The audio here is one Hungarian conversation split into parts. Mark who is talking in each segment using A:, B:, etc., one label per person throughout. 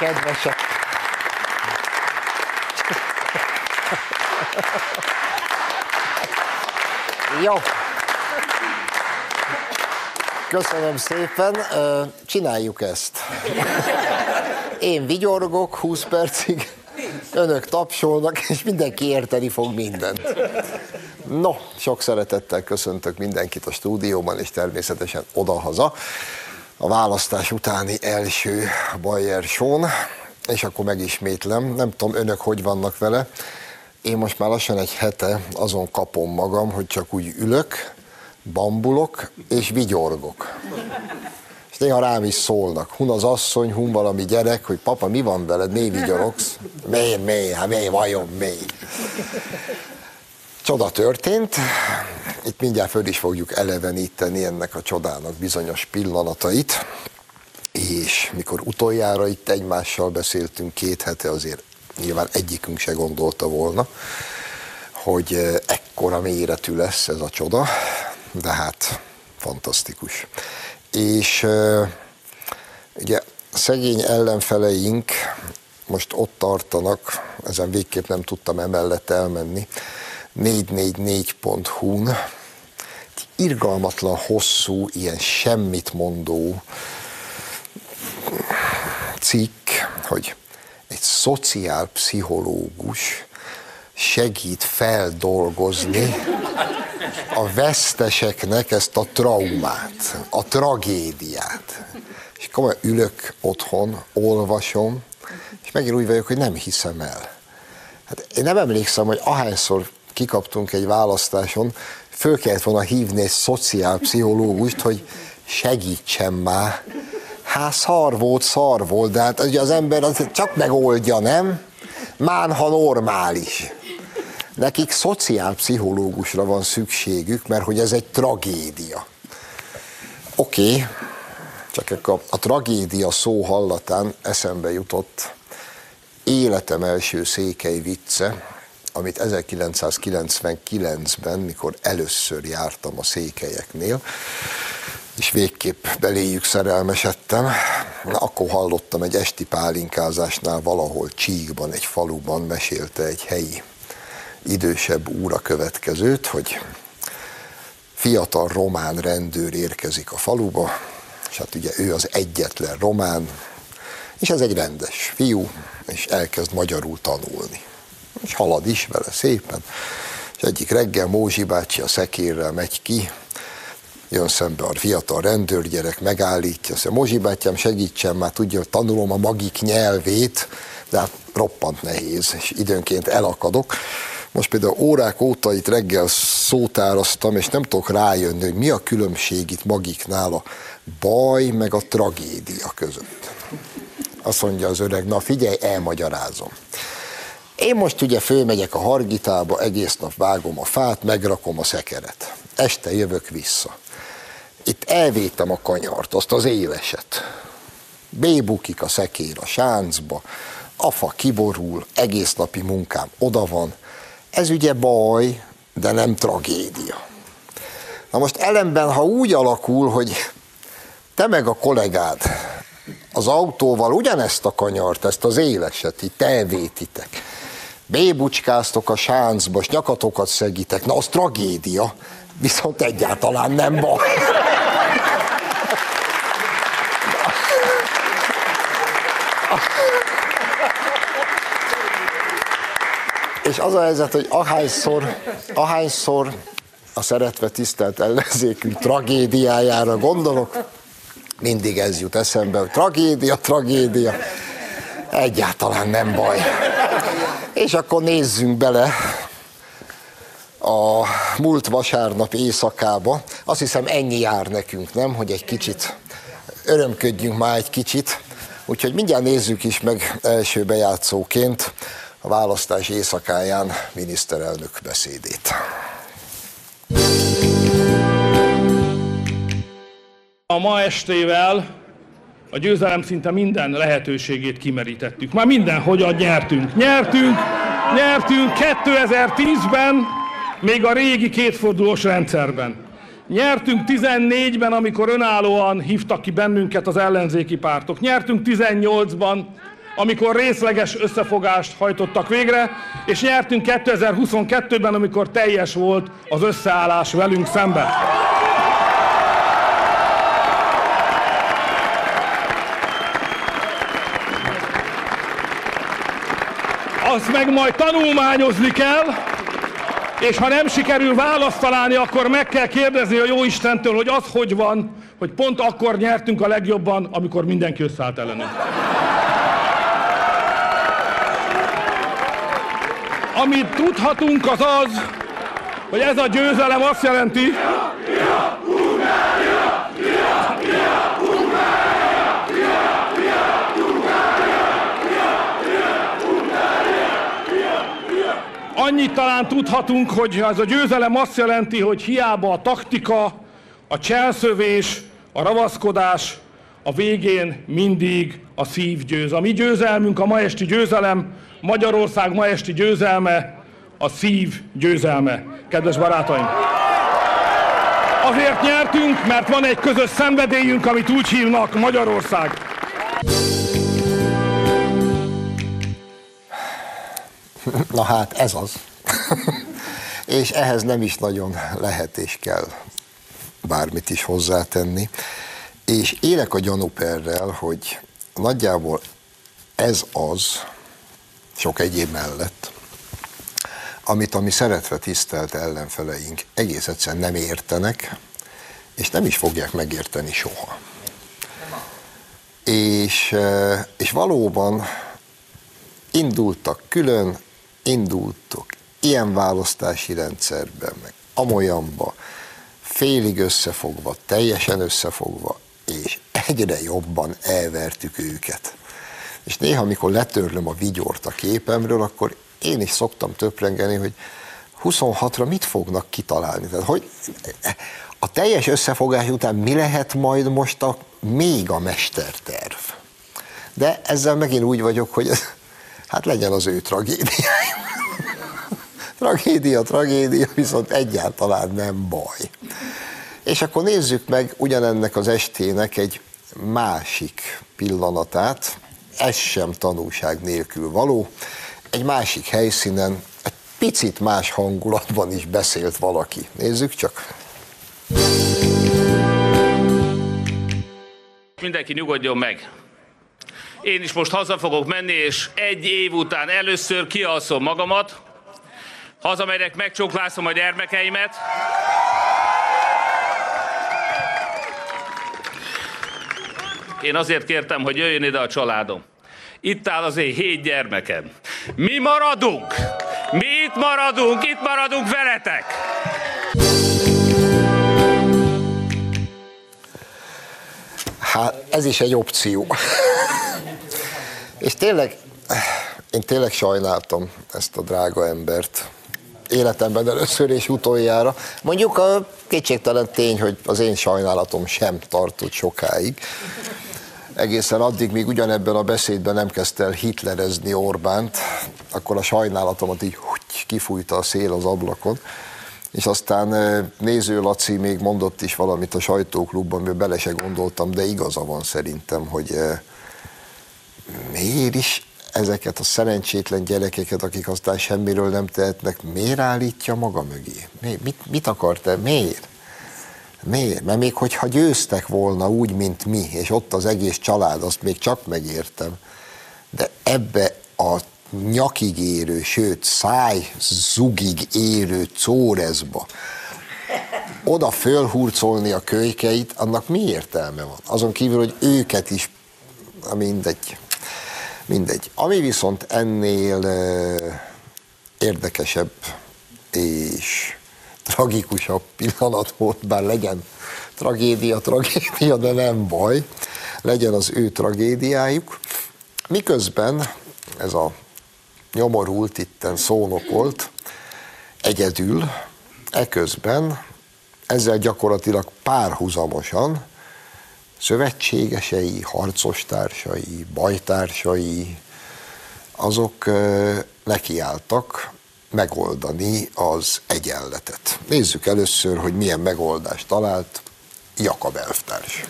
A: Kedvesek. Jó. Köszönöm szépen. Csináljuk ezt. Én vigyorgok 20 percig, önök tapsolnak, és mindenki érteni fog mindent. No, sok szeretettel köszöntök mindenkit a stúdióban, és természetesen odahaza. A választás utáni első Bayer Són, és akkor megismétlem, nem tudom, önök hogy vannak vele. Én most már lassan egy hete azon kapom magam, hogy csak úgy ülök, bambulok és vigyorgok. És néha rám is szólnak, hun az asszony, hun valami gyerek, hogy papa, mi van veled, mély vigyorogsz? Mély, mély, hát mély, vajon mély. Csoda történt, itt mindjárt föl is fogjuk eleveníteni ennek a csodának bizonyos pillanatait, és mikor utoljára itt egymással beszéltünk két hete, azért nyilván egyikünk se gondolta volna, hogy eh, ekkora méretű lesz ez a csoda, de hát fantasztikus. És eh, ugye szegény ellenfeleink most ott tartanak, ezen végképp nem tudtam emellett elmenni, 444.hu-n egy irgalmatlan hosszú, ilyen semmit mondó cikk, hogy egy szociálpszichológus segít feldolgozni a veszteseknek ezt a traumát, a tragédiát. És komolyan ülök otthon, olvasom, és megint úgy vagyok, hogy nem hiszem el. Hát én nem emlékszem, hogy ahányszor kikaptunk egy választáson, föl kellett volna hívni egy szociálpszichológust, hogy segítsen már. Hát szar volt, szar volt, de hát ugye az ember az csak megoldja, nem? Mán, ha normális. Nekik szociálpszichológusra van szükségük, mert hogy ez egy tragédia. Oké, csak a, a tragédia szó hallatán eszembe jutott életem első székely vicce, amit 1999-ben, mikor először jártam a székelyeknél, és végképp beléjük szerelmesedtem. Na, akkor hallottam egy esti pálinkázásnál valahol Csíkban, egy faluban mesélte egy helyi idősebb úra következőt, hogy fiatal román rendőr érkezik a faluba, és hát ugye ő az egyetlen román, és ez egy rendes fiú, és elkezd magyarul tanulni és halad is vele szépen. És egyik reggel Mózsi bácsi a szekérrel megy ki, jön szembe a fiatal rendőrgyerek, megállítja, azt mondja, Mózsi bátyám, segítsen, már tudja, hogy tanulom a magik nyelvét, de hát roppant nehéz, és időnként elakadok. Most például órák óta itt reggel szótároztam, és nem tudok rájönni, hogy mi a különbség itt magiknál a baj meg a tragédia között. Azt mondja az öreg, na figyelj, elmagyarázom. Én most ugye fölmegyek a Hargitába, egész nap vágom a fát, megrakom a szekeret. Este jövök vissza. Itt elvétem a kanyart, azt az éleset. Bébukik a szekér a sáncba, a fa kiborul, egész napi munkám oda van. Ez ugye baj, de nem tragédia. Na most ellenben, ha úgy alakul, hogy te meg a kollégád az autóval ugyanezt a kanyart, ezt az éleset itt elvétitek, bébucskáztok a sáncba, és nyakatokat szegítek, na az tragédia, viszont egyáltalán nem baj. És az a helyzet, hogy ahányszor, ahányszor a szeretve tisztelt ellenzékünk tragédiájára gondolok, mindig ez jut eszembe, hogy tragédia, tragédia, egyáltalán nem baj. És akkor nézzünk bele a múlt vasárnap éjszakába. Azt hiszem ennyi jár nekünk, nem? Hogy egy kicsit örömködjünk már egy kicsit. Úgyhogy mindjárt nézzük is meg első bejátszóként a választás éjszakáján miniszterelnök beszédét.
B: A ma estével a győzelem szinte minden lehetőségét kimerítettük. Már minden, hogyan nyertünk. Nyertünk, nyertünk 2010-ben, még a régi kétfordulós rendszerben. Nyertünk 14-ben, amikor önállóan hívtak ki bennünket az ellenzéki pártok. Nyertünk 18-ban, amikor részleges összefogást hajtottak végre, és nyertünk 2022-ben, amikor teljes volt az összeállás velünk szemben. Azt meg majd tanulmányozni kell, és ha nem sikerül választ találni, akkor meg kell kérdezni a jó Istentől, hogy az hogy van, hogy pont akkor nyertünk a legjobban, amikor mindenki összeállt ellenünk. Amit tudhatunk az az, hogy ez a győzelem azt jelenti, Annyit talán tudhatunk, hogy ez a győzelem azt jelenti, hogy hiába a taktika, a cselszövés, a ravaszkodás, a végén mindig a szív győz. A mi győzelmünk, a ma esti győzelem, Magyarország ma esti győzelme, a szív győzelme. Kedves barátaim! Azért nyertünk, mert van egy közös szenvedélyünk, amit úgy hívnak Magyarország.
A: Na hát, ez az. és ehhez nem is nagyon lehet és kell bármit is hozzátenni. És élek a gyanúperrel, hogy nagyjából ez az, sok egyéb mellett, amit a mi szeretve tisztelt ellenfeleink egész egyszerűen nem értenek, és nem is fogják megérteni soha. És, eh, és valóban indultak külön, indultok ilyen választási rendszerben, meg amolyanba, félig összefogva, teljesen összefogva, és egyre jobban elvertük őket. És néha, amikor letörlöm a vigyort a képemről, akkor én is szoktam töprengeni, hogy 26-ra mit fognak kitalálni. Tehát, hogy a teljes összefogás után mi lehet majd most a még a mesterterv? De ezzel megint úgy vagyok, hogy ez, hát legyen az ő tragédiája. tragédia, tragédia, viszont egyáltalán nem baj. És akkor nézzük meg ugyanennek az estének egy másik pillanatát, ez sem tanúság nélkül való. Egy másik helyszínen, egy picit más hangulatban is beszélt valaki. Nézzük csak.
C: Mindenki nyugodjon meg. Én is most haza fogok menni, és egy év után először kialszom magamat, hazamegyek, megcsóklászom a gyermekeimet, Én azért kértem, hogy jöjjön ide a családom. Itt áll az én hét gyermekem. Mi maradunk! Mi itt maradunk, itt maradunk veletek!
A: Hát ez is egy opció. És tényleg, én tényleg sajnáltam ezt a drága embert. Életemben először és utoljára. Mondjuk a kétségtelen tény, hogy az én sajnálatom sem tartott sokáig egészen addig, míg ugyanebben a beszédben nem kezdte el hitlerezni Orbánt, akkor a sajnálatomat így húgy, kifújta a szél az ablakon, és aztán néző Laci még mondott is valamit a sajtóklubban, mert bele se gondoltam, de igaza van szerintem, hogy miért is ezeket a szerencsétlen gyerekeket, akik aztán semmiről nem tehetnek, miért állítja maga mögé? Mit, mit akart-e? Miért? Miért? Mert még hogyha győztek volna úgy, mint mi, és ott az egész család, azt még csak megértem, de ebbe a nyakig érő, sőt száj zugig érő córezba oda fölhurcolni a kölykeit, annak mi értelme van? Azon kívül, hogy őket is, mindegy, mindegy. Ami viszont ennél érdekesebb és tragikusabb pillanat volt, bár legyen tragédia, tragédia, de nem baj, legyen az ő tragédiájuk. Miközben ez a nyomorult itten szónokolt, egyedül, eközben ezzel gyakorlatilag párhuzamosan szövetségesei, harcostársai, bajtársai, azok nekiálltak
D: megoldani az egyenletet. Nézzük először, hogy milyen megoldást talált Jakab elvtárs.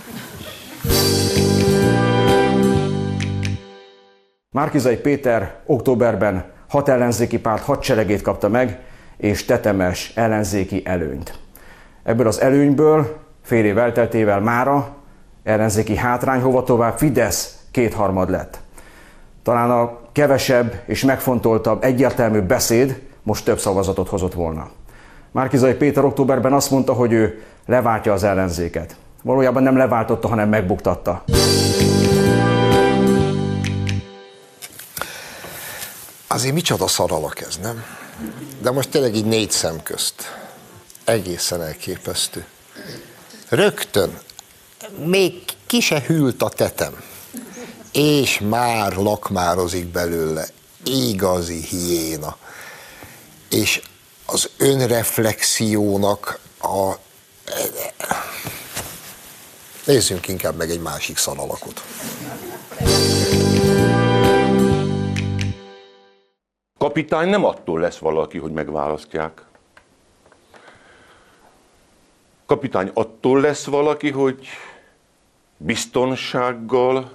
E: Márkizai Péter októberben hat ellenzéki párt hadseregét kapta meg, és tetemes ellenzéki előnyt. Ebből az előnyből fél év elteltével mára ellenzéki hátrány, hova tovább Fidesz kétharmad lett. Talán a kevesebb és megfontoltabb, egyértelmű beszéd most több szavazatot hozott volna. Márkizai Péter októberben azt mondta, hogy ő leváltja az ellenzéket. Valójában nem leváltotta, hanem megbuktatta.
D: Azért micsoda szaralak ez, nem? De most tényleg így négy szem közt. Egészen elképesztő. Rögtön, még ki se hűlt a tetem, és már lakmározik belőle. Igazi hiéna. És az önreflexiónak a... Nézzünk inkább meg egy másik szaralakot.
F: Kapitány nem attól lesz valaki, hogy megválasztják. Kapitány attól lesz valaki, hogy biztonsággal,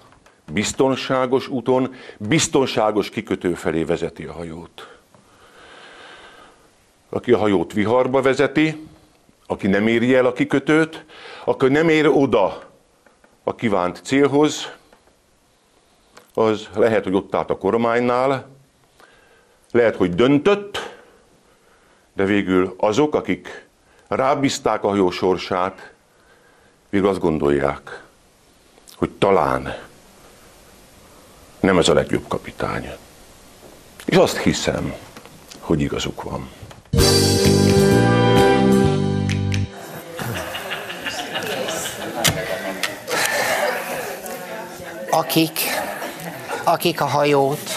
F: biztonságos úton, biztonságos kikötő felé vezeti a hajót. Aki a hajót viharba vezeti, aki nem éri el a kikötőt, aki nem ér oda a kívánt célhoz, az lehet, hogy ott állt a kormánynál, lehet, hogy döntött, de végül azok, akik rábízták a hajó sorsát, végül azt gondolják, hogy talán nem ez a legjobb kapitány. És azt hiszem, hogy igazuk van.
A: Akik, akik a hajót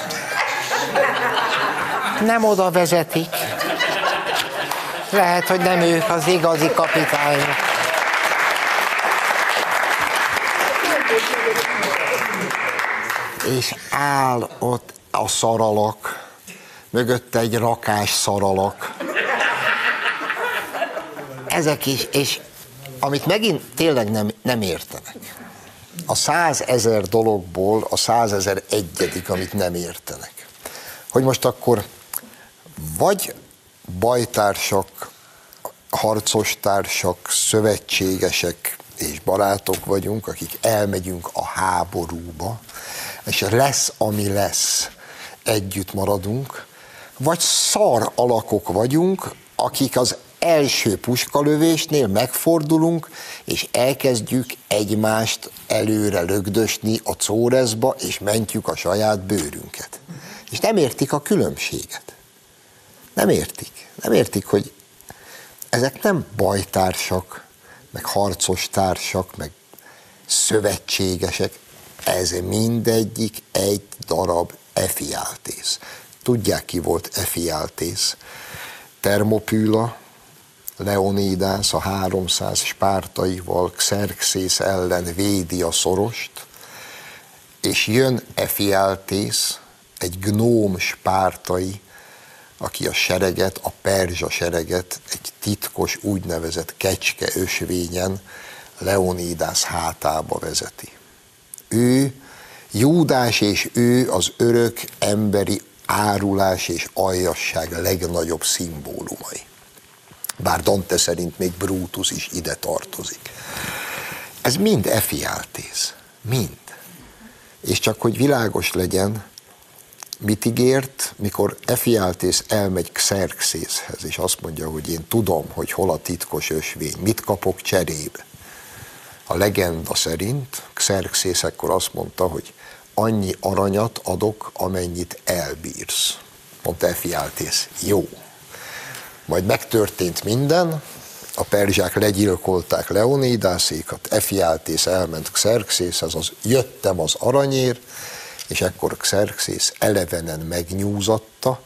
A: nem oda vezetik, lehet, hogy nem ők az igazi kapitányok. És áll ott a szaralak, mögötte egy rakás szaralak. Ezek is, és amit megint tényleg nem, nem értenek. A százezer dologból a százezer egyedik, amit nem értenek. Hogy most akkor vagy bajtársak, harcostársak, szövetségesek és barátok vagyunk, akik elmegyünk a háborúba, és lesz, ami lesz, együtt maradunk, vagy szar alakok vagyunk, akik az első puskalövésnél megfordulunk, és elkezdjük egymást előre lögdösni a córezba, és mentjük a saját bőrünket. És nem értik a különbséget. Nem értik. Nem értik, hogy ezek nem bajtársak, meg harcos társak, meg szövetségesek. Ez mindegyik egy darab Efiáltész. Tudják, ki volt Efiáltész? Termopüla, Leonidász a 300 spártaival Xerxész ellen védi a szorost, és jön Efiáltész, egy gnóm spártai, aki a sereget, a perzsa sereget egy titkos úgynevezett kecske ösvényen Leonidas hátába vezeti. Ő, Júdás és ő az örök emberi árulás és aljasság legnagyobb szimbólumai. Bár Dante szerint még Brutus is ide tartozik. Ez mind Efiáltész. Mind. És csak hogy világos legyen, mit ígért, mikor Efiáltész elmegy Xerxészhez, és azt mondja, hogy én tudom, hogy hol a titkos ösvény, mit kapok cserébe. A legenda szerint Xerxész akkor azt mondta, hogy annyi aranyat adok, amennyit elbírsz. Mondta Efiáltész, jó. Majd megtörtént minden, a perzsák legyilkolták Leonidászékat, Efiáltész elment Xerxészhez, az jöttem az aranyért, és ekkor Xerxész elevenen megnyúzatta,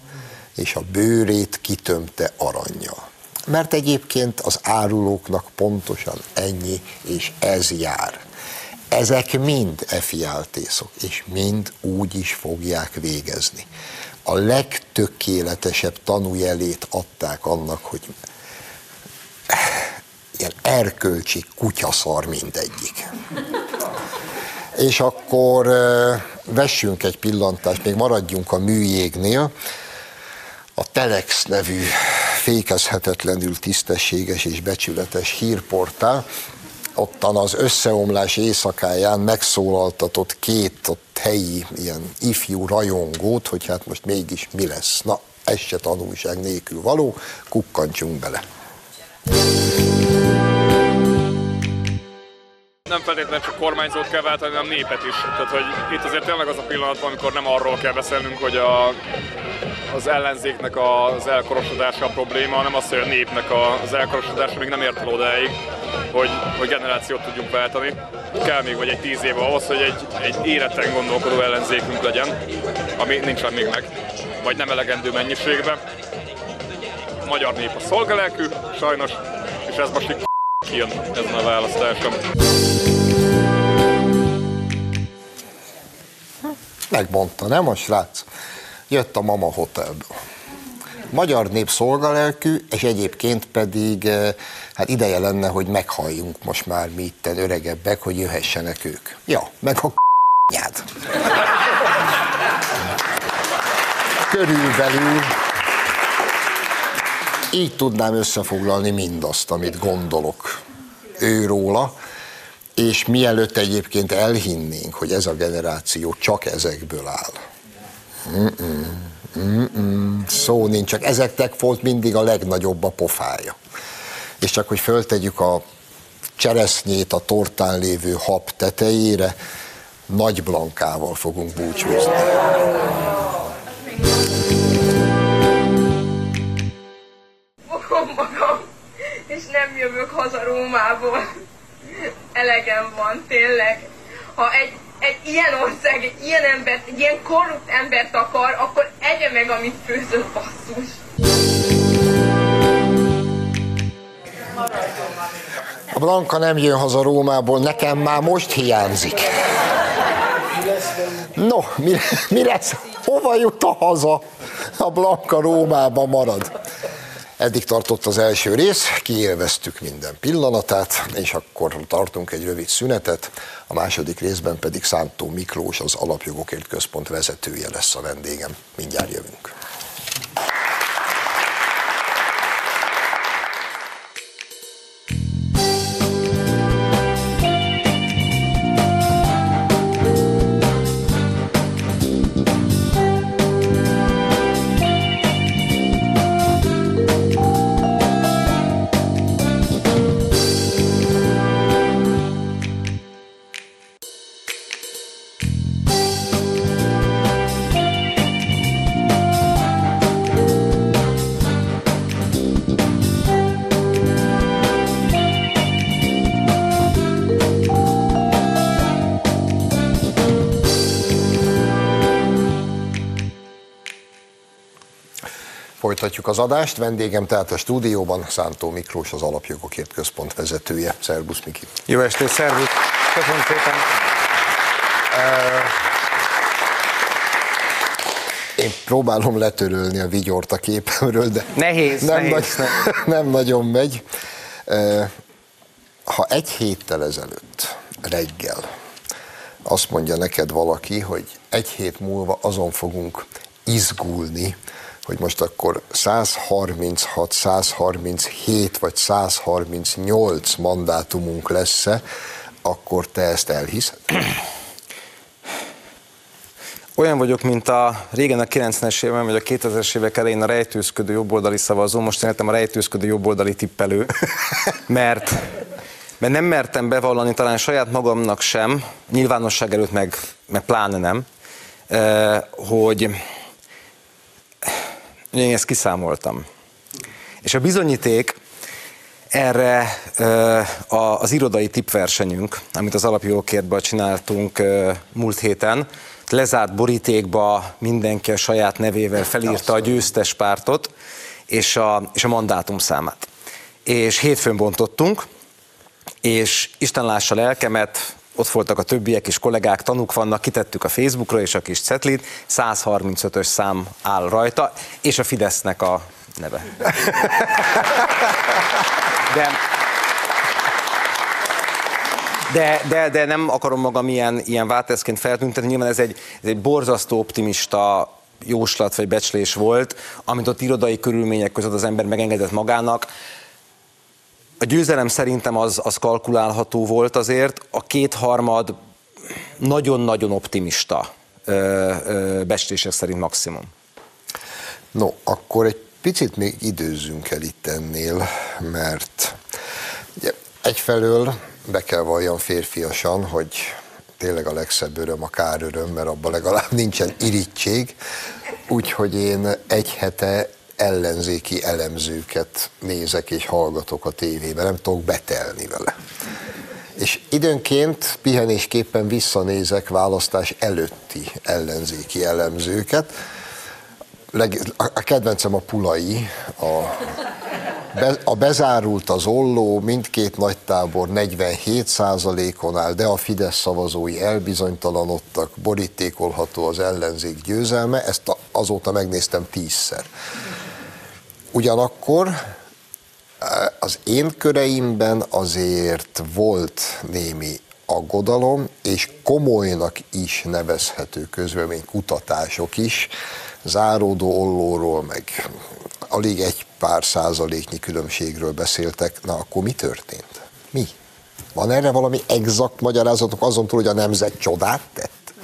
A: és a bőrét kitömte aranyjal. Mert egyébként az árulóknak pontosan ennyi, és ez jár. Ezek mind efiáltészok, és mind úgy is fogják végezni. a legtökéletesebb tanújelét adták annak, hogy ilyen erkölcsi kutyaszar mindegyik. És akkor vessünk egy pillantást, még maradjunk a műjégnél. A Telex nevű fékezhetetlenül tisztességes és becsületes hírportál, ottan az összeomlás éjszakáján megszólaltatott két ott helyi ilyen ifjú rajongót, hogy hát most mégis mi lesz. Na, ez se tanulság nélkül való, kukkantsunk bele.
G: Nem feltétlenül csak kormányzót kell váltani, hanem népet is. Tehát, hogy itt azért tényleg az a pillanat, amikor nem arról kell beszélnünk, hogy a, az ellenzéknek az elkorosodása a probléma, hanem az, hogy a népnek az elkorosodása még nem ért el odáig, hogy, hogy generációt tudjunk váltani. Kell még vagy egy tíz év ahhoz, hogy egy, egy életen gondolkodó ellenzékünk legyen, ami nincsen még meg, vagy nem elegendő mennyiségben. A magyar nép a szolgalelkű, sajnos, és ez most kijön ezen a választáson.
A: Megmondta, nem a srác? Jött a Mama Hotelből. Magyar nép szolgalelkű, és egyébként pedig eh, hát ideje lenne, hogy meghalljunk most már mi itten öregebbek, hogy jöhessenek ők. Ja, meg a nyád. Körülbelül így tudnám összefoglalni mindazt, amit gondolok őróla, és mielőtt egyébként elhinnénk, hogy ez a generáció csak ezekből áll. Szó nincs, csak ezeknek volt mindig a legnagyobb a pofája. És csak, hogy föltegyük a cseresznyét a tortán lévő hab tetejére, nagy blankával fogunk búcsúzni.
H: Nem jövök haza Rómából. Elegem van, tényleg. Ha egy, egy ilyen ország, egy ilyen embert, egy ilyen korrupt embert akar, akkor egye meg, amit főzött, basszus.
A: A Blanka nem jön haza Rómából, nekem már most hiányzik. No, mi, mi lesz? Hova jut a haza? A Blanka Rómába marad. Eddig tartott az első rész, kiélveztük minden pillanatát, és akkor tartunk egy rövid szünetet, a második részben pedig Szántó Miklós, az Alapjogokért Központ vezetője lesz a vendégem. Mindjárt jövünk. Folytatjuk az adást. Vendégem tehát a stúdióban Szántó Miklós, az Alapjogokért Központ vezetője. Szervusz, Miki.
I: Jó estét, szervusz. Köszönöm szépen.
A: Én próbálom letörölni a vigyort a képemről, de
I: nehéz,
A: nem,
I: nehéz,
A: nagy, nem nagyon megy. Ha egy héttel ezelőtt reggel azt mondja neked valaki, hogy egy hét múlva azon fogunk izgulni, hogy most akkor 136, 137 vagy 138 mandátumunk lesz-e, akkor te ezt elhiszed?
I: Olyan vagyok, mint a régen a 90-es években, vagy a 2000-es évek elején a rejtőzködő jobboldali szavazó, most éltem a rejtőzködő jobboldali tippelő, mert, mert nem mertem bevallani talán saját magamnak sem, nyilvánosság előtt meg, meg pláne nem, eh, hogy én ezt kiszámoltam. És a bizonyíték erre az irodai tipversenyünk, amit az alapjogokértben csináltunk múlt héten, lezárt borítékba mindenki a saját nevével felírta a győztes pártot és a, és a mandátum számát. És hétfőn bontottunk, és Isten lássa lelkemet, ott voltak a többiek is, kollégák, tanúk vannak, kitettük a Facebookra és a kis cetlit, 135-ös szám áll rajta, és a Fidesznek a neve. De, de, de, de nem akarom magam ilyen, ilyen válteszként feltüntetni, nyilván ez egy, ez egy borzasztó optimista jóslat vagy becslés volt, amit ott irodai körülmények között az ember megengedett magának. A győzelem szerintem az, az kalkulálható volt azért, a kétharmad nagyon-nagyon optimista becslések szerint maximum.
A: No, akkor egy picit még időzzünk el itt ennél, mert ugye, egyfelől be kell valljam férfiasan, hogy tényleg a legszebb öröm a káröröm, mert abban legalább nincsen irítség, úgyhogy én egy hete ellenzéki elemzőket nézek és hallgatok a tévében, nem tudok betelni vele. És időnként pihenésképpen visszanézek választás előtti ellenzéki elemzőket. A kedvencem a Pulai, a be, a bezárult az olló, mindkét nagy tábor 47 on áll, de a Fidesz szavazói elbizonytalanodtak, borítékolható az ellenzék győzelme, ezt azóta megnéztem tízszer. Ugyanakkor eh, az én köreimben azért volt némi aggodalom, és komolynak is nevezhető közvélemény kutatások is, záródó ollóról, meg alig egy pár százaléknyi különbségről beszéltek, na akkor mi történt? Mi? Van erre valami exakt magyarázatok azon túl, hogy a nemzet csodát tett?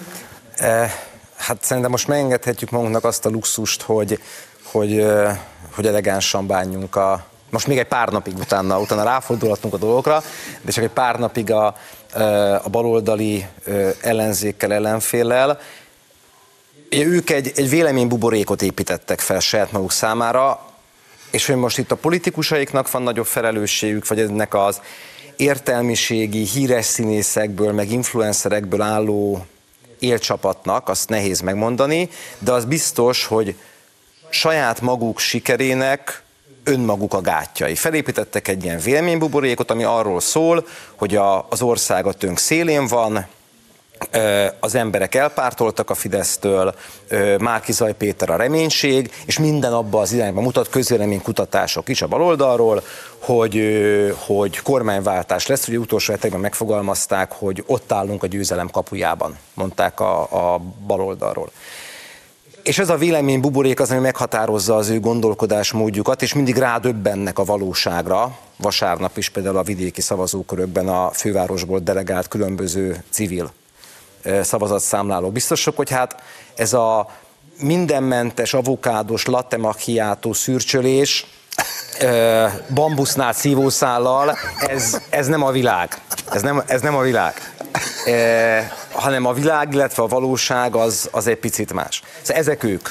I: E, hát szerintem most megengedhetjük magunknak azt a luxust, hogy, hogy, eh, hogy elegánsan bánjunk a, most még egy pár napig utána, utána ráfordulhatunk a dolgokra, de csak egy pár napig a, a baloldali ellenzékkel, ellenféllel, ők egy, egy véleménybuborékot építettek fel saját maguk számára, és hogy most itt a politikusaiknak van nagyobb felelősségük, vagy ennek az értelmiségi, híres színészekből, meg influencerekből álló élcsapatnak, azt nehéz megmondani, de az biztos, hogy saját maguk sikerének önmaguk a gátjai. Felépítettek egy ilyen véleménybuborékot, ami arról szól, hogy a, az ország a tönk szélén van, az emberek elpártoltak a Fidesztől, Márkizaj Péter a reménység, és minden abba az irányba mutat közvéleménykutatások is a baloldalról, hogy, hogy kormányváltás lesz. Ugye utolsó hetekben megfogalmazták, hogy ott állunk a győzelem kapujában, mondták a, a baloldalról. És ez a vélemény buborék az, ami meghatározza az ő gondolkodásmódjukat, és mindig rádöbbennek a valóságra. Vasárnap is például a vidéki szavazókörökben a fővárosból delegált különböző civil szavazatszámláló biztosok, hogy hát ez a mindenmentes, avokádos, latte macchiato szürcsölés, bambusznál szívószállal, ez, ez nem a világ. Ez nem, ez nem a világ. E, hanem a világ, illetve a valóság az, az egy picit más. Szóval ezek ők.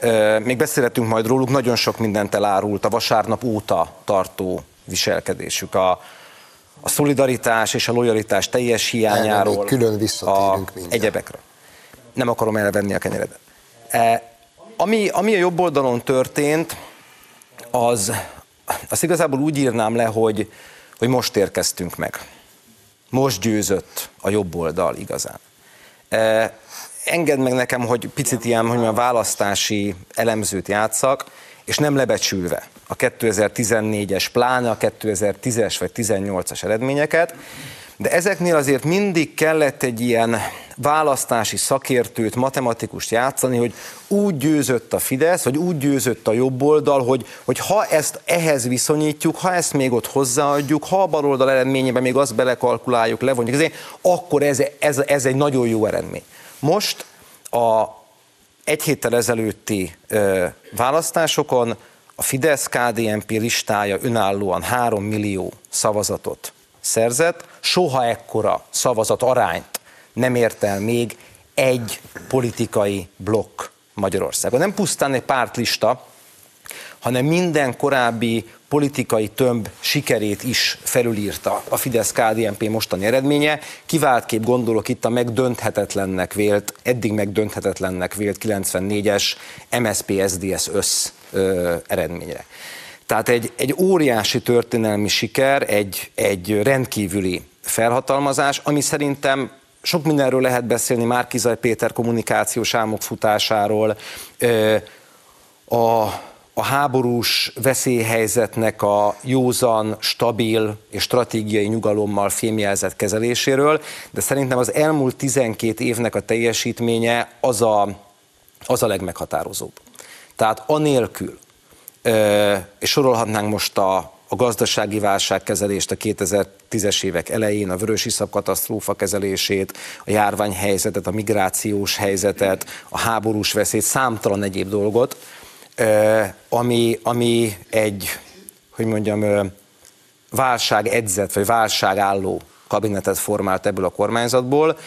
I: E, még beszélhetünk majd róluk, nagyon sok mindent elárult a vasárnap óta tartó viselkedésük. A, a szolidaritás és a lojalitás teljes hiányáról,
A: nem, külön visszatérünk
I: a egyebekről. Nem akarom elvenni a kenyeredet. E, ami, ami a jobb oldalon történt, az, az igazából úgy írnám le, hogy, hogy most érkeztünk meg. Most győzött a jobb oldal igazán. E, engedd meg nekem, hogy picit ilyen, hogy a választási elemzőt játszak, és nem lebecsülve a 2014-es, pláne a 2010-es vagy 18-as eredményeket, de ezeknél azért mindig kellett egy ilyen választási szakértőt, matematikust játszani, hogy úgy győzött a Fidesz, vagy úgy győzött a jobb oldal, hogy, hogy ha ezt ehhez viszonyítjuk, ha ezt még ott hozzáadjuk, ha a baloldal eredményében még azt belekalkuláljuk, levonjuk, ezért, akkor ez, ez, ez egy nagyon jó eredmény. Most a egy héttel ezelőtti ö, választásokon a Fidesz-KDNP listája önállóan 3 millió szavazatot szerzett, soha ekkora szavazat arányt nem ért el még egy politikai blokk Magyarországon. Nem pusztán egy pártlista, hanem minden korábbi politikai tömb sikerét is felülírta a Fidesz-KDNP mostani eredménye. Kiváltképp gondolok itt a megdönthetetlennek vélt, eddig megdönthetetlennek vélt 94-es MSP-SDS össz ö, eredményre. Tehát egy, egy óriási történelmi siker, egy, egy rendkívüli felhatalmazás, ami szerintem sok mindenről lehet beszélni, Márkizaj Péter kommunikációs álmok futásáról, a, a háborús veszélyhelyzetnek a józan, stabil és stratégiai nyugalommal fémjelzett kezeléséről, de szerintem az elmúlt 12 évnek a teljesítménye az a, az a legmeghatározóbb. Tehát anélkül, és sorolhatnánk most a, a gazdasági válságkezelést a 2010-es évek elején, a vörösiszap katasztrófa kezelését, a járványhelyzetet, a migrációs helyzetet, a háborús veszélyt, számtalan egyéb dolgot, ami, ami egy, hogy mondjam, válság edzett, vagy válságálló kabinetet formált ebből a kormányzatból,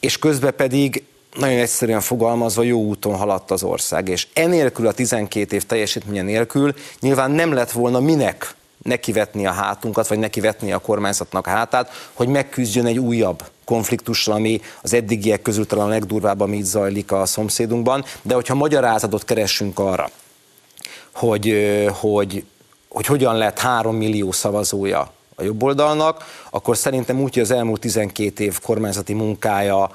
I: és közben pedig nagyon egyszerűen fogalmazva jó úton haladt az ország, és enélkül a 12 év teljesítménye nélkül nyilván nem lett volna minek nekivetni a hátunkat, vagy nekivetni a kormányzatnak a hátát, hogy megküzdjön egy újabb konfliktussal, ami az eddigiek közül talán a legdurvább, ami itt zajlik a szomszédunkban. De hogyha magyarázatot keressünk arra, hogy, hogy, hogy hogyan lett három millió szavazója a jobb oldalnak, akkor szerintem úgy, hogy az elmúlt 12 év kormányzati munkája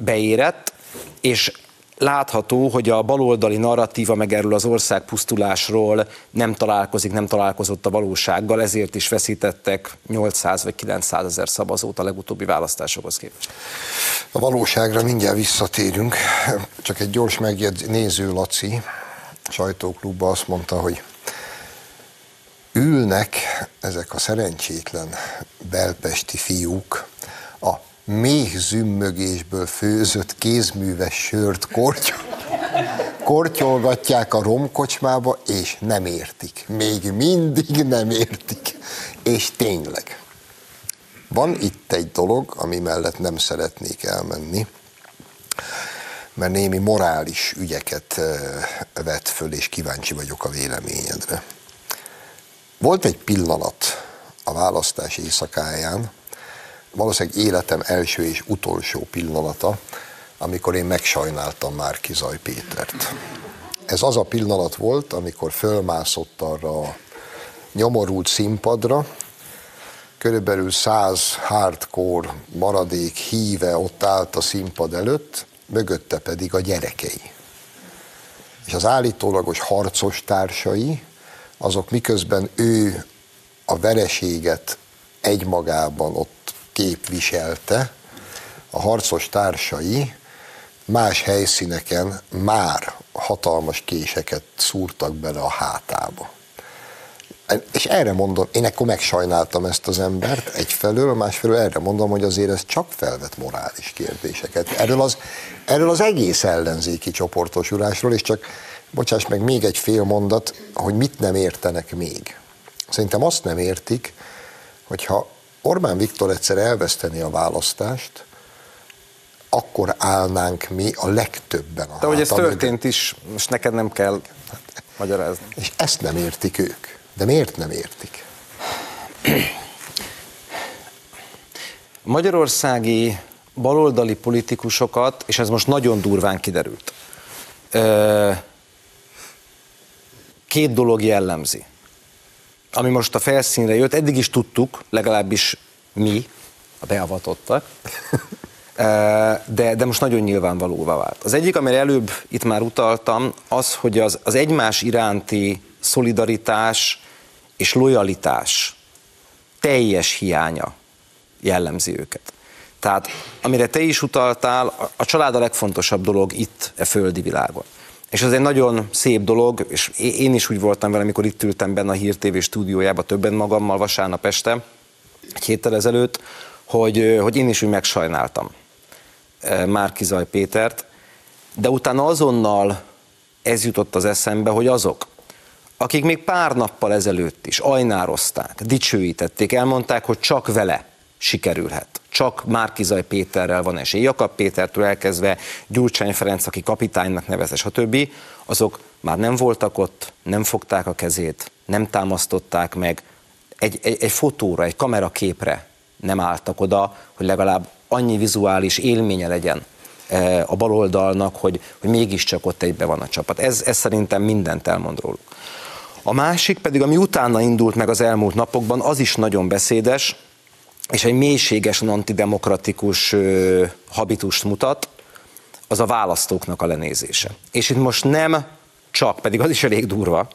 I: beérett, és látható, hogy a baloldali narratíva meg erről az ország pusztulásról nem találkozik, nem találkozott a valósággal, ezért is veszítettek 800 vagy 900 ezer szavazót a legutóbbi választásokhoz képest.
A: A valóságra mindjárt visszatérünk, csak egy gyors megjegyz, néző Laci sajtóklubban azt mondta, hogy ülnek ezek a szerencsétlen belpesti fiúk méh zümmögésből főzött kézműves sört kortyol, kortyolgatják a romkocsmába, és nem értik. Még mindig nem értik. És tényleg. Van itt egy dolog, ami mellett nem szeretnék elmenni, mert némi morális ügyeket vet föl, és kíváncsi vagyok a véleményedre. Volt egy pillanat a választás éjszakáján, valószínűleg életem első és utolsó pillanata, amikor én megsajnáltam már Kizaj Pétert. Ez az a pillanat volt, amikor fölmászott arra a nyomorult színpadra, körülbelül száz hardcore maradék híve ott állt a színpad előtt, mögötte pedig a gyerekei. És az állítólagos harcos társai, azok miközben ő a vereséget egymagában ott képviselte, a harcos társai más helyszíneken már hatalmas késeket szúrtak bele a hátába. És erre mondom, én akkor megsajnáltam ezt az embert egyfelől, másfelől erre mondom, hogy azért ez csak felvet morális kérdéseket. Erről az, erről az egész ellenzéki csoportosulásról, és csak, bocsáss meg, még egy fél mondat, hogy mit nem értenek még. Szerintem azt nem értik, hogyha Orbán Viktor egyszer elveszteni a választást, akkor állnánk mi a legtöbben a
I: De hogy ez történt is, most neked nem kell magyarázni.
A: És ezt nem értik ők. De miért nem értik?
I: Magyarországi baloldali politikusokat, és ez most nagyon durván kiderült, két dolog jellemzi. Ami most a felszínre jött, eddig is tudtuk, legalábbis mi, a beavatottak, de, de most nagyon nyilvánvalóvá vált. Az egyik, amire előbb itt már utaltam, az, hogy az, az egymás iránti szolidaritás és lojalitás teljes hiánya jellemzi őket. Tehát amire te is utaltál, a család a legfontosabb dolog itt, e földi világon. És ez egy nagyon szép dolog, és én is úgy voltam vele, amikor itt ültem benne a Hír TV stúdiójába többen magammal vasárnap este, egy héttel ezelőtt, hogy, hogy én is úgy megsajnáltam Márkizaj Pétert, de utána azonnal ez jutott az eszembe, hogy azok, akik még pár nappal ezelőtt is ajnározták, dicsőítették, elmondták, hogy csak vele sikerülhet. Csak Márkizaj Péterrel van esély. Jakab Pétertől elkezdve Gyurcsány Ferenc, aki kapitánynak nevez, stb. Azok már nem voltak ott, nem fogták a kezét, nem támasztották meg, egy, egy, egy fotóra, egy kameraképre nem álltak oda, hogy legalább annyi vizuális élménye legyen eh, a baloldalnak, hogy, hogy mégiscsak ott egybe van a csapat. Ez, ez szerintem mindent elmond róluk. A másik pedig, ami utána indult meg az elmúlt napokban, az is nagyon beszédes, és egy mélységesen antidemokratikus habitust mutat, az a választóknak a lenézése. És itt most nem csak, pedig az is elég durva,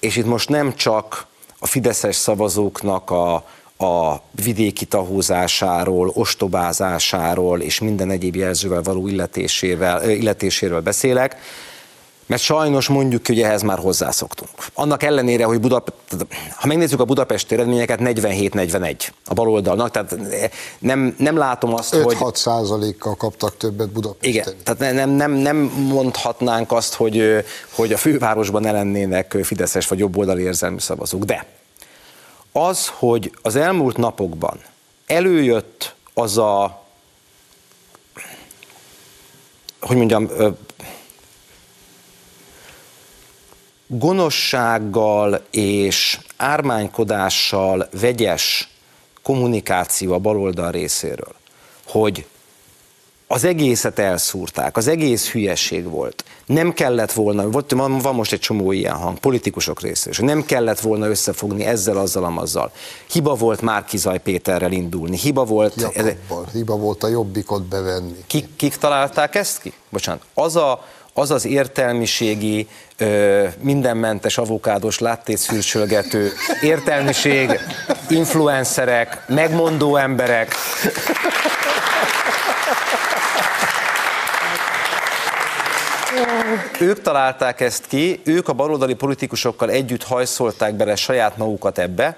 I: és itt most nem csak a fideszes szavazóknak a, a vidéki tahózásáról, ostobázásáról és minden egyéb jelzővel való illetésével, illetéséről beszélek, mert sajnos mondjuk, hogy ehhez már hozzászoktunk. Annak ellenére, hogy Budap... ha megnézzük a budapesti eredményeket, 47-41 a baloldalnak, tehát nem, nem látom azt, 5-6 hogy...
A: 5-6 százalékkal kaptak többet Budapesten.
I: Igen, tehát nem, nem, nem mondhatnánk azt, hogy, hogy a fővárosban ne lennének fideszes vagy jobboldali érzelmű szavazók, de az, hogy az elmúlt napokban előjött az a hogy mondjam, gonoszsággal és ármánykodással vegyes kommunikáció a baloldal részéről, hogy az egészet elszúrták, az egész hülyeség volt. Nem kellett volna, van, van most egy csomó ilyen hang, politikusok részéről, nem kellett volna összefogni ezzel, azzal, amazzal. Hiba volt Márkizaj Péterrel indulni, hiba volt...
A: Jakobbal, hiba volt a jobbikot bevenni.
I: Kik, kik találták ezt ki? Bocsánat. Az a, az az értelmiségi, mindenmentes avokádos láttétszűrcsölgető értelmiség, influencerek, megmondó emberek, ők találták ezt ki, ők a baloldali politikusokkal együtt hajszolták bele saját magukat ebbe,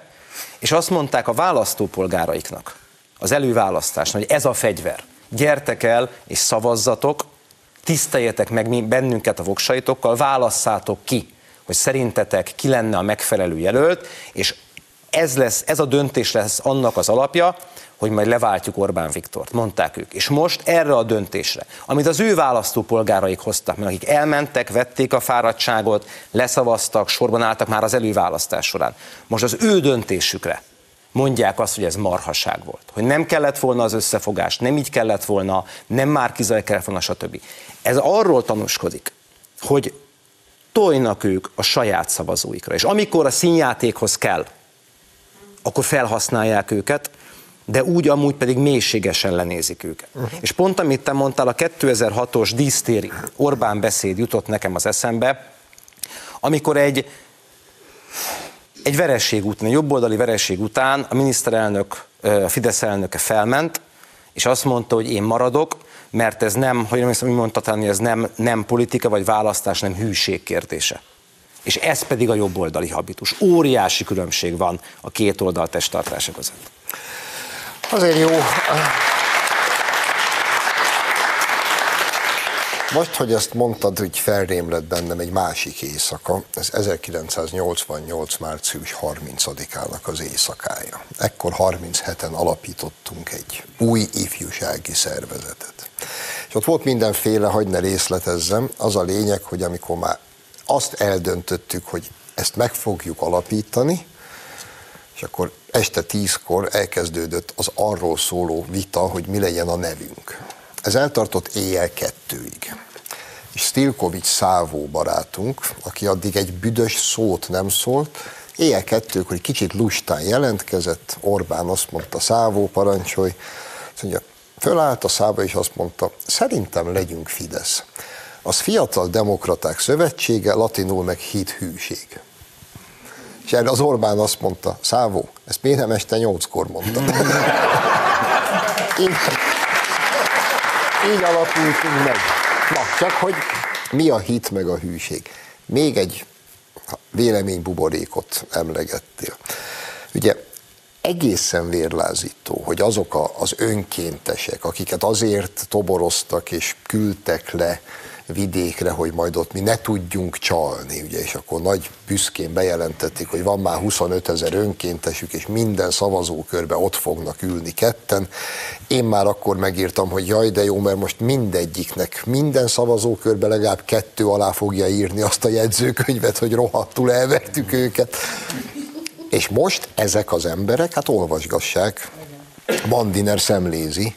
I: és azt mondták a választópolgáraiknak, az előválasztásnak, hogy ez a fegyver. Gyertek el és szavazzatok, tiszteljetek meg bennünket a voksaitokkal, válasszátok ki, hogy szerintetek ki lenne a megfelelő jelölt, és ez, lesz, ez a döntés lesz annak az alapja, hogy majd leváltjuk Orbán Viktort, mondták ők. És most erre a döntésre, amit az ő választópolgáraik hoztak meg, akik elmentek, vették a fáradtságot, leszavaztak, sorban álltak már az előválasztás során. Most az ő döntésükre mondják azt, hogy ez marhaság volt. Hogy nem kellett volna az összefogás, nem így kellett volna, nem már kizaj kellett volna, stb. Ez arról tanúskodik, hogy tojnak ők a saját szavazóikra. És amikor a színjátékhoz kell, akkor felhasználják őket, de úgy amúgy pedig mélységesen lenézik őket. Uh-huh. És pont amit te mondtál, a 2006-os dísztéri Orbán beszéd jutott nekem az eszembe, amikor egy, egy vereség után, egy jobboldali vereség után a miniszterelnök, a Fidesz elnöke felment, és azt mondta, hogy én maradok, mert ez nem, hogy nem hiszem, mondta talán, ez nem, nem politika vagy választás, nem hűség kérdése. És ez pedig a jobboldali habitus. Óriási különbség van a két oldal testtartása között.
A: Azért jó. Most, hogy ezt mondtad, hogy felrém lett bennem egy másik éjszaka, ez 1988. március 30-ának az éjszakája. Ekkor 37-en alapítottunk egy új ifjúsági szervezetet. És ott volt mindenféle, hogy ne részletezzem, az a lényeg, hogy amikor már azt eldöntöttük, hogy ezt meg fogjuk alapítani, és akkor este tízkor elkezdődött az arról szóló vita, hogy mi legyen a nevünk. Ez eltartott éjjel kettőig. És Stilkovics Szávó barátunk, aki addig egy büdös szót nem szólt, éjjel kettők, hogy kicsit lustán jelentkezett, Orbán azt mondta, Szávó parancsolj, azt mondja, fölállt a Szávó és azt mondta, szerintem legyünk Fidesz. Az Fiatal Demokraták Szövetsége, latinul meg hit hűség. És erre az Orbán azt mondta, Szávó, ezt miért nem este nyolckor mondta? így, alakultunk meg. Na, csak hogy mi a hit meg a hűség. Még egy véleménybuborékot emlegettél. Ugye egészen vérlázító, hogy azok a, az önkéntesek, akiket azért toboroztak és küldtek le vidékre, hogy majd ott mi ne tudjunk csalni, ugye, és akkor nagy büszkén bejelentették, hogy van már 25 ezer önkéntesük, és minden szavazókörbe ott fognak ülni ketten. Én már akkor megírtam, hogy jaj, de jó, mert most mindegyiknek, minden szavazókörbe legalább kettő alá fogja írni azt a jegyzőkönyvet, hogy rohadtul elvettük őket. És most ezek az emberek, hát olvasgassák, Bandiner szemlézi,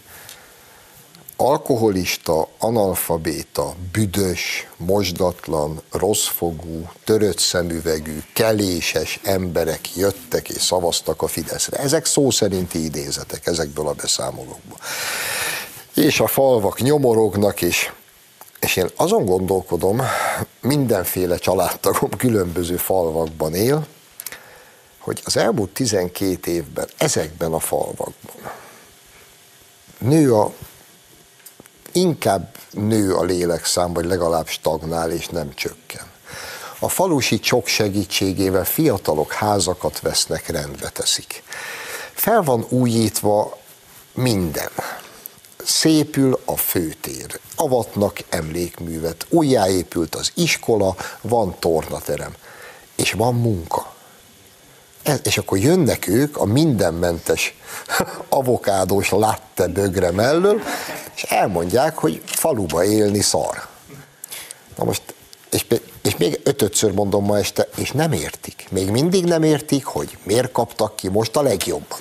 A: alkoholista, analfabéta, büdös, mosdatlan, rosszfogú, törött szemüvegű, keléses emberek jöttek és szavaztak a Fideszre. Ezek szó szerinti idézetek ezekből a beszámolókból. És a falvak nyomorognak, és, és én azon gondolkodom, mindenféle családtagom különböző falvakban él, hogy az elmúlt 12 évben ezekben a falvakban nő a inkább nő a lélekszám, vagy legalább stagnál és nem csökken. A falusi csok segítségével fiatalok házakat vesznek, rendbe teszik. Fel van újítva minden. Szépül a főtér, avatnak emlékművet, újjáépült az iskola, van tornaterem, és van munka. Ez, és akkor jönnek ők a mindenmentes avokádós latte bögre mellől, és elmondják, hogy faluba élni szar. Na most, és, és még ötödször mondom ma este, és nem értik. Még mindig nem értik, hogy miért kaptak ki most a legjobban.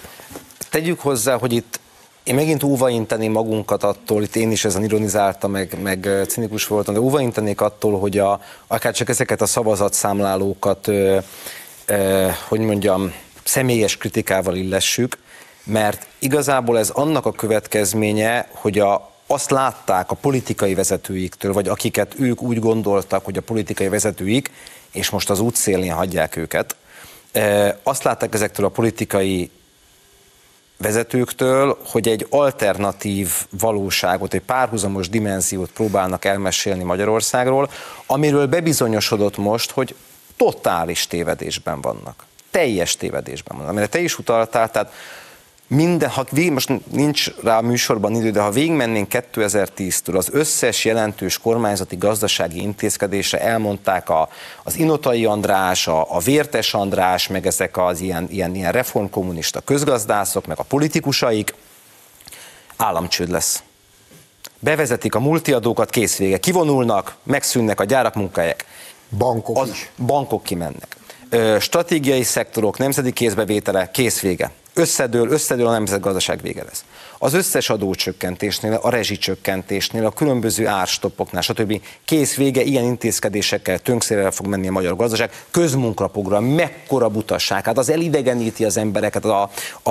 I: Tegyük hozzá, hogy itt én megint óvainteni magunkat attól, itt én is ezen ironizáltam, meg, meg cinikus voltam, de óvaintenék attól, hogy a, akár csak ezeket a szavazatszámlálókat, ö, hogy mondjam, személyes kritikával illessük, mert igazából ez annak a következménye, hogy a, azt látták a politikai vezetőiktől, vagy akiket ők úgy gondoltak, hogy a politikai vezetőik, és most az útszélén hagyják őket, azt látták ezektől a politikai vezetőktől, hogy egy alternatív valóságot, egy párhuzamos dimenziót próbálnak elmesélni Magyarországról, amiről bebizonyosodott most, hogy totális tévedésben vannak. Teljes tévedésben vannak. Amire te is utaltál, tehát minden, ha végig, most nincs rá a műsorban idő, de ha végigmennénk 2010-től, az összes jelentős kormányzati gazdasági intézkedésre elmondták a, az Inotai András, a, a Vértes András, meg ezek az ilyen, ilyen, ilyen reformkommunista közgazdászok, meg a politikusaik, államcsőd lesz. Bevezetik a multiadókat, kész vége. Kivonulnak, megszűnnek a gyárak munkahelyek.
A: Bankok az, is.
I: Bankok kimennek. Stratégiai szektorok, nemzeti kézbevétele, kész vége összedől, összedől a nemzetgazdaság vége lesz. Az összes adócsökkentésnél, a rezsicsökkentésnél, a különböző árstoppoknál, stb. kész vége, ilyen intézkedésekkel tönkszére fog menni a magyar gazdaság. Közmunkaprogram, mekkora butasság, hát az elidegeníti az embereket a, a,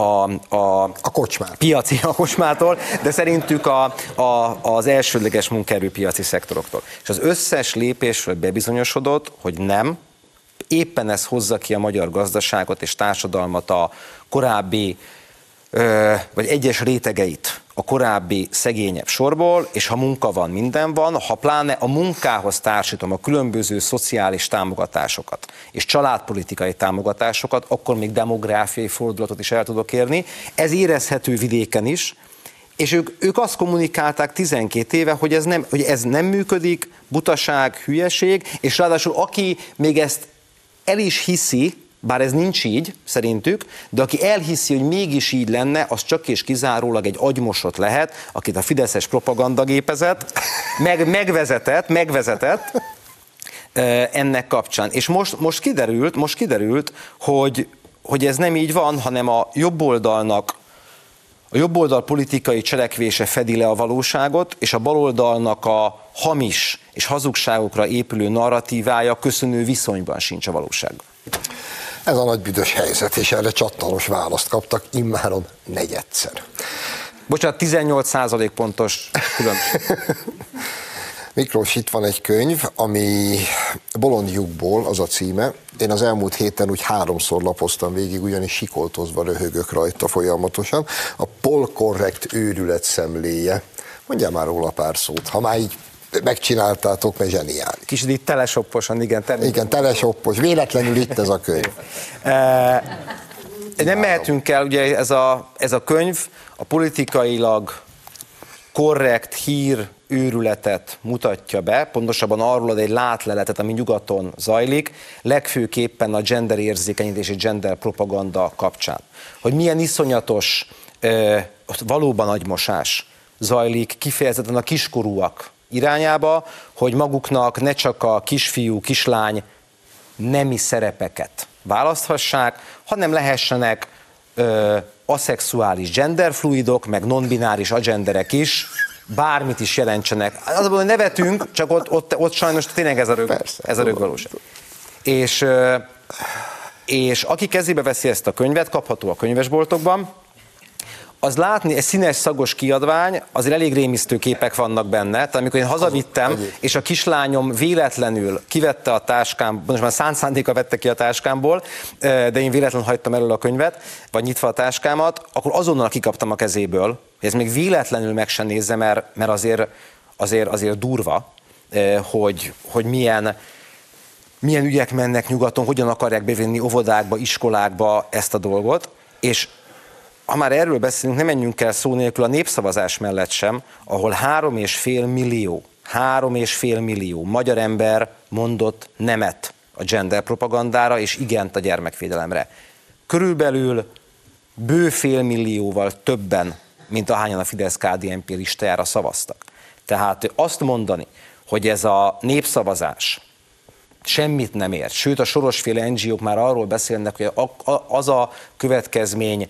I: a,
A: a kocsmát.
I: piaci a kocsmától, de szerintük a, a, az elsődleges munkaerőpiaci szektoroktól. És az összes lépésről bebizonyosodott, hogy nem, éppen ez hozza ki a magyar gazdaságot és társadalmat a korábbi, vagy egyes rétegeit a korábbi szegényebb sorból, és ha munka van, minden van, ha pláne a munkához társítom a különböző szociális támogatásokat és családpolitikai támogatásokat, akkor még demográfiai fordulatot is el tudok érni. Ez érezhető vidéken is, és ők, ők azt kommunikálták 12 éve, hogy ez, nem, hogy ez nem működik, butaság, hülyeség, és ráadásul aki még ezt el is hiszi, bár ez nincs így, szerintük, de aki elhiszi, hogy mégis így lenne, az csak és kizárólag egy agymosot lehet, akit a Fideszes propagandagépezet meg, megvezetett, megvezetett ennek kapcsán. És most, most kiderült, most kiderült, hogy, hogy ez nem így van, hanem a jobb oldalnak a jobboldal politikai cselekvése fedi le a valóságot, és a baloldalnak a hamis és hazugságokra épülő narratívája köszönő viszonyban sincs a valóság.
A: Ez a nagy büdös helyzet, és erre csattanos választ kaptak immáron negyedszer.
I: Bocsánat, 18 százalék pontos különbség.
A: Miklós, itt van egy könyv, ami Bolondjukból az a címe. Én az elmúlt héten úgy háromszor lapoztam végig, ugyanis sikoltozva röhögök rajta folyamatosan. A polkorrekt őrület szemléje. Mondjál már róla pár szót, ha már így megcsináltátok, mert zseniális.
I: Kicsit itt telesopposan, igen.
A: Igen, telesoppos. Véletlenül itt ez a könyv.
I: nem mehetünk el, ugye ez a, ez a könyv a politikailag korrekt hír őrületet mutatja be, pontosabban arról ad egy látleletet, ami nyugaton zajlik, legfőképpen a gender érzékenyítés és gender propaganda kapcsán. Hogy milyen iszonyatos, valóban agymosás zajlik kifejezetten a kiskorúak irányába, hogy maguknak ne csak a kisfiú, kislány nemi szerepeket választhassák, hanem lehessenek ö, aszexuális genderfluidok, meg non-bináris agenderek is, bármit is jelentsenek. Az hogy nevetünk, csak ott, ott, ott sajnos tényleg ez a rög, Persze, ez a rög valóság. És, és aki kezébe veszi ezt a könyvet, kapható a könyvesboltokban, az látni, egy színes szagos kiadvány, azért elég rémisztő képek vannak benne. Tehát amikor én hazavittem, és a kislányom véletlenül kivette a táskám, most már szánt szándéka vette ki a táskámból, de én véletlenül hagytam elő a könyvet, vagy nyitva a táskámat, akkor azonnal kikaptam a kezéből, hogy ez még véletlenül meg sem nézze, mert, mert azért, azért, azért durva, hogy, hogy milyen, milyen ügyek mennek nyugaton, hogyan akarják bevinni óvodákba, iskolákba ezt a dolgot, és ha már erről beszélünk, nem menjünk el szó nélkül a népszavazás mellett sem, ahol három és fél millió, három és fél millió magyar ember mondott nemet a gender propagandára és igent a gyermekvédelemre. Körülbelül bő fél millióval többen, mint ahányan a fidesz KDNP listájára szavaztak. Tehát azt mondani, hogy ez a népszavazás semmit nem ért. Sőt, a sorosféle NGO-k már arról beszélnek, hogy az a következmény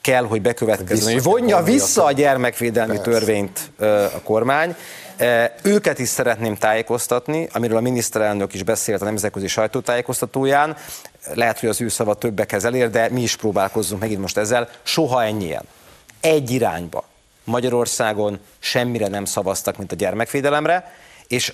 I: kell, hogy bekövetkezzen, hogy vonja vissza a gyermekvédelmi Persze. törvényt a kormány. Őket is szeretném tájékoztatni, amiről a miniszterelnök is beszélt a nemzetközi sajtótájékoztatóján. Lehet, hogy az ő szava többekhez elér, de mi is próbálkozzunk megint most ezzel. Soha ennyien. Egy irányba. Magyarországon semmire nem szavaztak, mint a gyermekvédelemre, és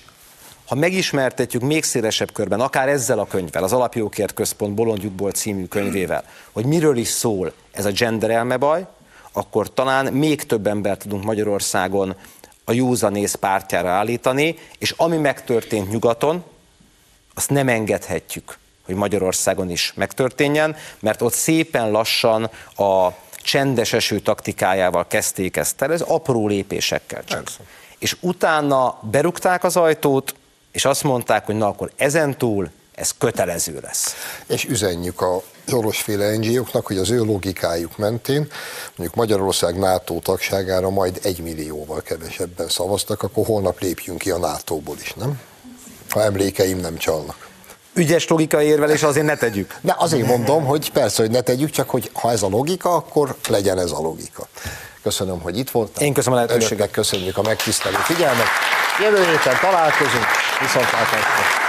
I: ha megismertetjük még szélesebb körben, akár ezzel a könyvvel, az Alapjókért Központ Bolondjukból című könyvével, hogy miről is szól ez a gender elmebaj, akkor talán még több embert tudunk Magyarországon a józanész pártjára állítani, és ami megtörtént nyugaton, azt nem engedhetjük, hogy Magyarországon is megtörténjen, mert ott szépen lassan a csendes eső taktikájával kezdték ezt el, ez apró lépésekkel csak. Persze. És utána berúgták az ajtót, és azt mondták, hogy na akkor ezentúl ez kötelező lesz.
A: És üzenjük a orvosféle NGO-knak, hogy az ő logikájuk mentén, mondjuk Magyarország NATO tagságára majd egy millióval kevesebben szavaztak, akkor holnap lépjünk ki a NATO-ból is, nem? Ha emlékeim nem csalnak.
I: Ügyes logikai érvelés azért ne tegyük.
A: Ne, azért mondom, hogy persze, hogy ne tegyük, csak hogy ha ez a logika, akkor legyen ez a logika. Köszönöm, hogy itt voltál.
I: Én köszönöm a lehetőséget.
A: köszönjük a megtisztelő figyelmet. Jövő héten találkozunk, viszontlátásra.